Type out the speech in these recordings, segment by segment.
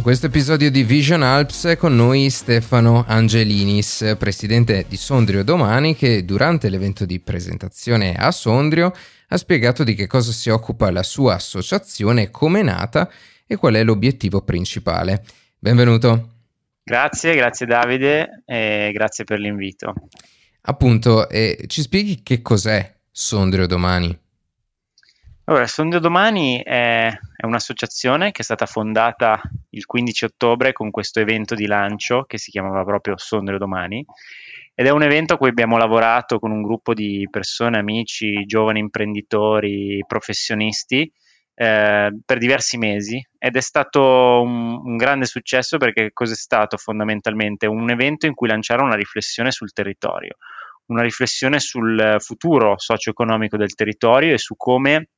In questo episodio di Vision Alps è con noi Stefano Angelinis, presidente di Sondrio Domani, che durante l'evento di presentazione a Sondrio ha spiegato di che cosa si occupa la sua associazione, come è nata e qual è l'obiettivo principale. Benvenuto. Grazie, grazie Davide e grazie per l'invito. Appunto, eh, ci spieghi che cos'è Sondrio Domani? Allora, Sondrio Domani è, è, un'associazione che è stata fondata il 15 ottobre con questo evento di lancio che si chiamava proprio Sondrio Domani ed è un evento a cui abbiamo lavorato con un gruppo di persone, amici, giovani imprenditori, professionisti eh, per diversi mesi ed è stato un, un grande successo perché cos'è stato fondamentalmente? Un evento in cui lanciare una riflessione sul territorio, una riflessione sul futuro socio-economico del territorio e su come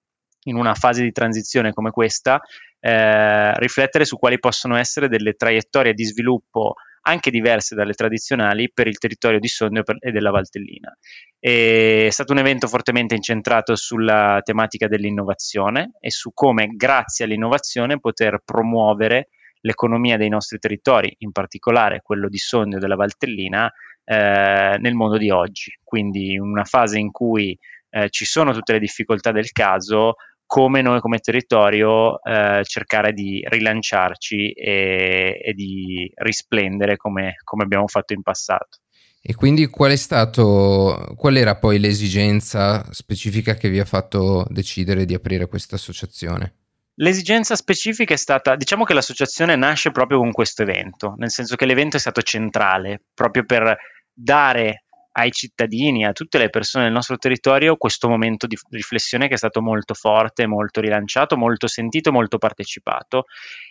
in una fase di transizione come questa, eh, riflettere su quali possono essere delle traiettorie di sviluppo anche diverse dalle tradizionali per il territorio di Sondrio e della Valtellina. è stato un evento fortemente incentrato sulla tematica dell'innovazione e su come grazie all'innovazione poter promuovere l'economia dei nostri territori, in particolare quello di Sondrio e della Valtellina, eh, nel mondo di oggi. Quindi in una fase in cui eh, ci sono tutte le difficoltà del caso, come noi come territorio eh, cercare di rilanciarci e, e di risplendere come, come, abbiamo fatto in passato. E quindi qual è stato, qual era poi l'esigenza specifica che vi ha fatto decidere di aprire questa associazione? L'esigenza specifica è stata, diciamo che l'associazione nasce proprio con questo evento, nel senso che l'evento è stato centrale, proprio per dare ai cittadini, a tutte le persone del nostro territorio questo momento di riflessione che è stato molto forte, molto rilanciato, molto sentito, molto partecipato.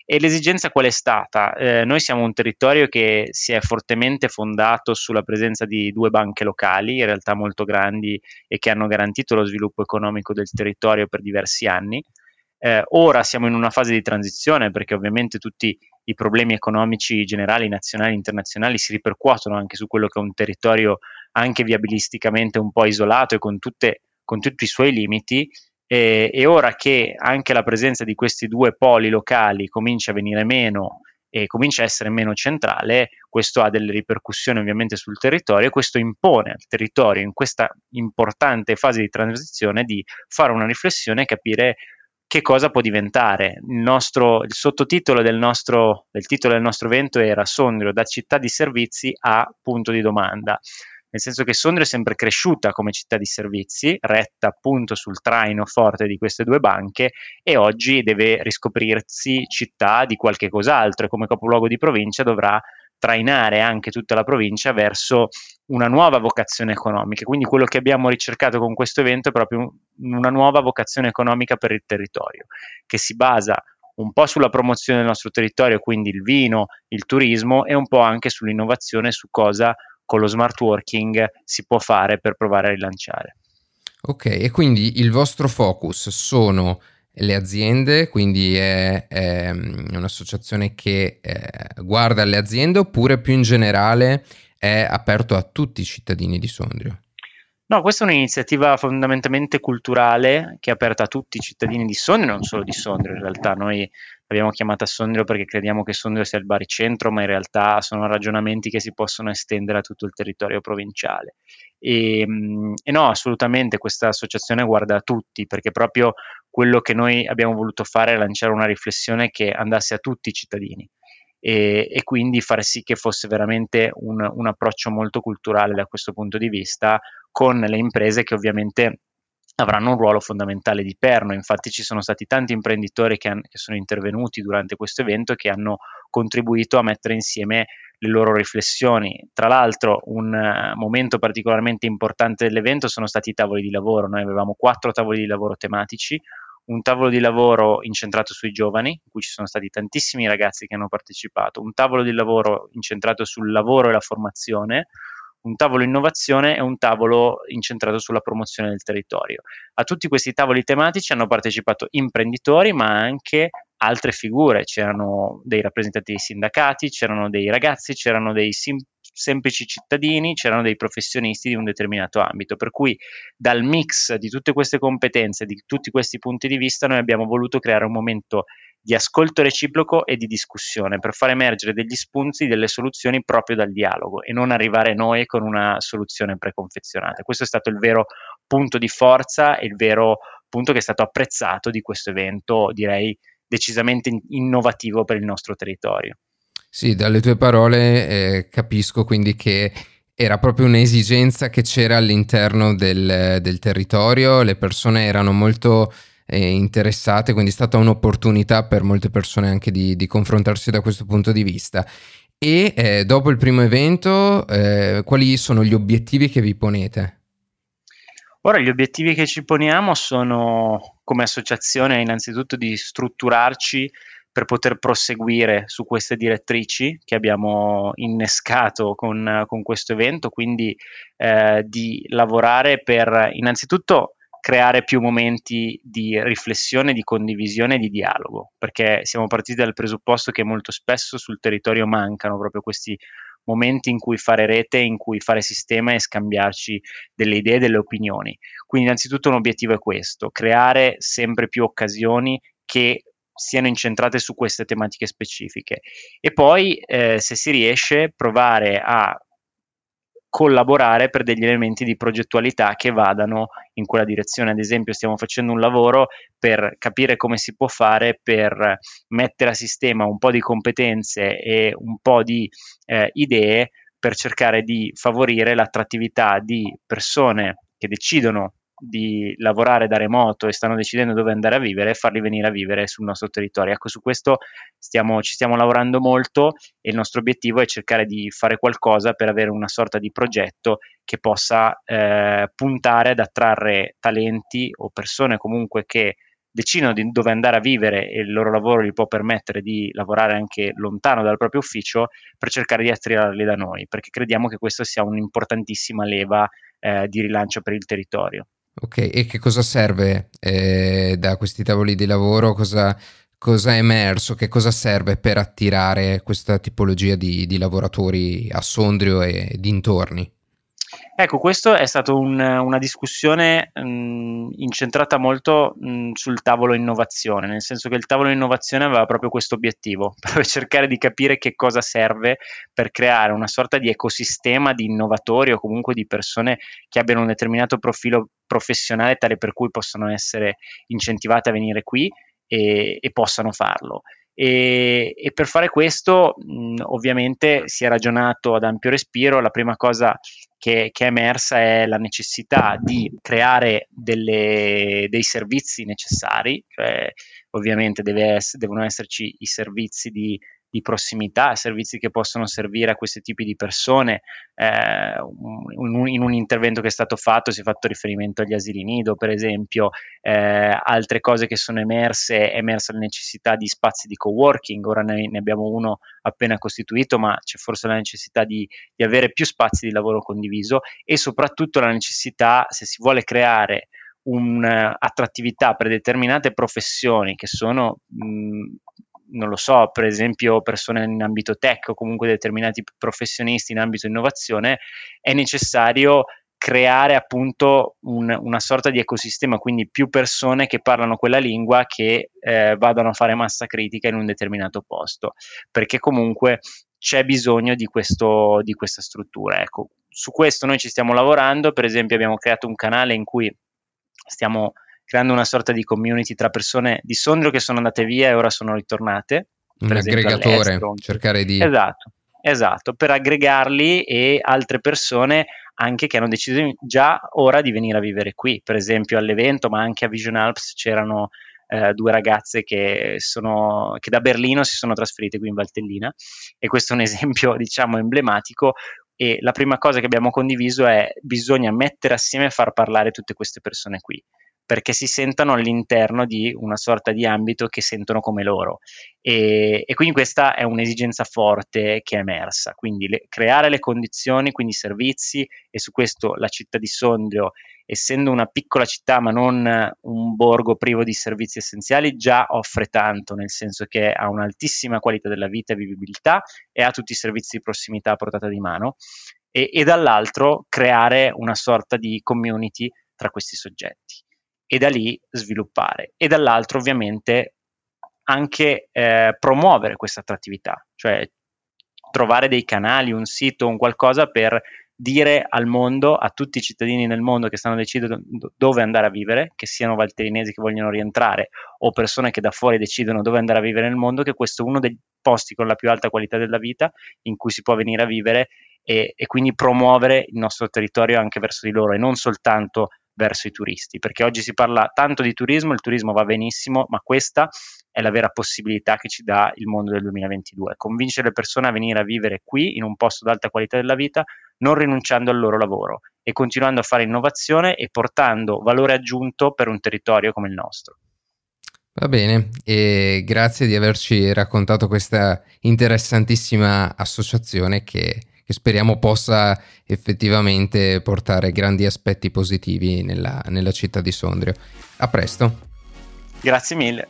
E l'esigenza qual è stata? Eh, noi siamo un territorio che si è fortemente fondato sulla presenza di due banche locali, in realtà molto grandi e che hanno garantito lo sviluppo economico del territorio per diversi anni. Eh, ora siamo in una fase di transizione perché ovviamente tutti i problemi economici generali, nazionali internazionali si ripercuotono anche su quello che è un territorio anche viabilisticamente un po' isolato e con, tutte, con tutti i suoi limiti. E, e ora che anche la presenza di questi due poli locali comincia a venire meno e comincia a essere meno centrale, questo ha delle ripercussioni ovviamente sul territorio e questo impone al territorio in questa importante fase di transizione di fare una riflessione e capire che cosa può diventare. Il, nostro, il sottotitolo del, nostro, del titolo del nostro evento era Sondrio da città di servizi a punto di domanda nel senso che Sondrio è sempre cresciuta come città di servizi, retta appunto sul traino forte di queste due banche e oggi deve riscoprirsi città di qualche cos'altro e come capoluogo di provincia dovrà trainare anche tutta la provincia verso una nuova vocazione economica. Quindi quello che abbiamo ricercato con questo evento è proprio una nuova vocazione economica per il territorio, che si basa un po' sulla promozione del nostro territorio, quindi il vino, il turismo e un po' anche sull'innovazione su cosa con lo smart working si può fare per provare a rilanciare. Ok, e quindi il vostro focus sono le aziende, quindi è, è un'associazione che eh, guarda le aziende oppure più in generale è aperto a tutti i cittadini di Sondrio? No, questa è un'iniziativa fondamentalmente culturale che è aperta a tutti i cittadini di Sondrio, non solo di Sondrio, in realtà noi l'abbiamo chiamata Sondrio perché crediamo che Sondrio sia il baricentro, ma in realtà sono ragionamenti che si possono estendere a tutto il territorio provinciale. E, mm, e no, assolutamente questa associazione guarda a tutti, perché proprio quello che noi abbiamo voluto fare è lanciare una riflessione che andasse a tutti i cittadini. E, e, quindi far sì che fosse veramente un, un, approccio molto culturale da questo punto di vista, con le imprese che ovviamente avranno un ruolo fondamentale di perno. Infatti ci sono stati tanti imprenditori che, han, che sono intervenuti durante questo evento che hanno contribuito a mettere insieme le loro riflessioni. Tra l'altro un uh, momento particolarmente importante dell'evento sono stati i tavoli di lavoro. Noi avevamo quattro tavoli di lavoro tematici, un tavolo di lavoro incentrato sui giovani, in cui ci sono stati tantissimi ragazzi che hanno partecipato, un tavolo di lavoro incentrato sul lavoro e la formazione, un tavolo innovazione e un tavolo incentrato sulla promozione del territorio. A tutti questi tavoli tematici hanno partecipato imprenditori, ma anche altre figure, c'erano dei rappresentanti dei sindacati, c'erano dei ragazzi, c'erano dei sim- semplici cittadini, c'erano dei professionisti di un determinato ambito, per cui dal mix di tutte queste competenze, di tutti questi punti di vista, noi abbiamo voluto creare un momento di ascolto reciproco e di discussione per far emergere degli spunti, delle soluzioni proprio dal dialogo e non arrivare noi con una soluzione preconfezionata. Questo è stato il vero punto di forza e il vero punto che è stato apprezzato di questo evento, direi decisamente innovativo per il nostro territorio. Sì, dalle tue parole eh, capisco quindi che era proprio un'esigenza che c'era all'interno del, del territorio, le persone erano molto eh, interessate, quindi è stata un'opportunità per molte persone anche di, di confrontarsi da questo punto di vista. E eh, dopo il primo evento, eh, quali sono gli obiettivi che vi ponete? Ora, gli obiettivi che ci poniamo sono, come associazione, innanzitutto di strutturarci per poter proseguire su queste direttrici che abbiamo innescato con, con questo evento, quindi eh, di lavorare per innanzitutto creare più momenti di riflessione, di condivisione e di dialogo, perché siamo partiti dal presupposto che molto spesso sul territorio mancano proprio questi momenti in cui fare rete, in cui fare sistema e scambiarci delle idee, delle opinioni. Quindi innanzitutto un obiettivo è questo, creare sempre più occasioni che siano incentrate su queste tematiche specifiche e poi eh, se si riesce provare a collaborare per degli elementi di progettualità che vadano in quella direzione. Ad esempio, stiamo facendo un lavoro per capire come si può fare per mettere a sistema un po' di competenze e un po' di eh, idee per cercare di favorire l'attrattività di persone che decidono di lavorare da remoto e stanno decidendo dove andare a vivere farli venire a vivere sul nostro territorio. Ecco, su questo stiamo, ci stiamo lavorando molto e il nostro obiettivo è cercare di fare qualcosa per avere una sorta di progetto che possa eh, puntare ad attrarre talenti o persone comunque che decidono di dove andare a vivere e il loro lavoro gli può permettere di lavorare anche lontano dal proprio ufficio per cercare di attirarli da noi, perché crediamo che questo sia un'importantissima leva eh, di rilancio per il territorio. Ok, e che cosa serve eh, da questi tavoli di lavoro? Cosa, cosa, è emerso? Che cosa serve per attirare questa tipologia di, di lavoratori a Sondrio e dintorni? Ecco, questa è stata un, una discussione mh, incentrata molto mh, sul tavolo innovazione, nel senso che il tavolo innovazione aveva proprio questo obiettivo, proprio cercare di capire che cosa serve per creare una sorta di ecosistema di innovatori o comunque di persone che abbiano un determinato profilo professionale tale per cui possono essere incentivate a venire qui e, e possano farlo. E, e, per fare questo mh, ovviamente si è ragionato ad ampio respiro, la prima cosa che, che è emersa è la necessità di creare delle, dei servizi necessari, cioè ovviamente deve ess- devono esserci i servizi di di prossimità, servizi che possono servire a questi tipi di persone. Eh, un, in un intervento che è stato fatto si è fatto riferimento agli asili nido, per esempio, eh, altre cose che sono emerse, è emersa la necessità di spazi di coworking, ora ne, ne abbiamo uno appena costituito, ma c'è forse la necessità di, di avere più spazi di lavoro condiviso e soprattutto la necessità, se si vuole creare un'attrattività per determinate professioni che sono mh, non lo so, per esempio persone in ambito tech o comunque determinati professionisti in ambito innovazione, è necessario creare appunto un, una sorta di ecosistema, quindi più persone che parlano quella lingua che eh, vadano a fare massa critica in un determinato posto, perché comunque c'è bisogno di, questo, di questa struttura. Ecco, su questo noi ci stiamo lavorando, per esempio abbiamo creato un canale in cui stiamo creando una sorta di community tra persone di Sondrio che sono andate via e ora sono ritornate. Un aggregatore, cercare di... Esatto, esatto, per aggregarli e altre persone anche che hanno deciso già ora di venire a vivere qui. Per esempio all'evento, ma anche a Vision Alps c'erano eh, due ragazze che, sono, che da Berlino si sono trasferite qui in Valtellina e questo è un esempio diciamo emblematico e la prima cosa che abbiamo condiviso è bisogna mettere assieme e far parlare tutte queste persone qui perché si sentano all'interno di una sorta di ambito che sentono come loro. E, e quindi questa è un'esigenza forte che è emersa, quindi le, creare le condizioni, quindi i servizi, e su questo la città di Sondrio, essendo una piccola città ma non un borgo privo di servizi essenziali, già offre tanto, nel senso che ha un'altissima qualità della vita e vivibilità e ha tutti i servizi di prossimità a portata di mano. E, e dall'altro creare una sorta di community tra questi soggetti e da lì sviluppare. E dall'altro ovviamente anche eh, promuovere questa attrattività, cioè trovare dei canali, un sito, un qualcosa per dire al mondo, a tutti i cittadini nel mondo che stanno decidendo dove andare a vivere, che siano valterinesi che vogliono rientrare o persone che da fuori decidono dove andare a vivere nel mondo, che questo è uno dei posti con la più alta qualità della vita in cui si può venire a vivere e, e quindi promuovere il nostro territorio anche verso di loro e non soltanto verso i turisti, perché oggi si parla tanto di turismo, il turismo va benissimo, ma questa è la vera possibilità che ci dà il mondo del 2022, convincere le persone a venire a vivere qui in un posto d'alta qualità della vita, non rinunciando al loro lavoro e continuando a fare innovazione e portando valore aggiunto per un territorio come il nostro. Va bene, e grazie di averci raccontato questa interessantissima associazione che che speriamo possa effettivamente portare grandi aspetti positivi nella, nella città di Sondrio. A presto. Grazie mille.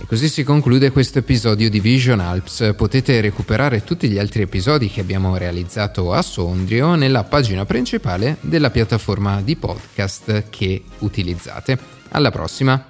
E così si conclude questo episodio di Vision Alps. Potete recuperare tutti gli altri episodi che abbiamo realizzato a Sondrio nella pagina principale della piattaforma di podcast che utilizzate. Alla prossima!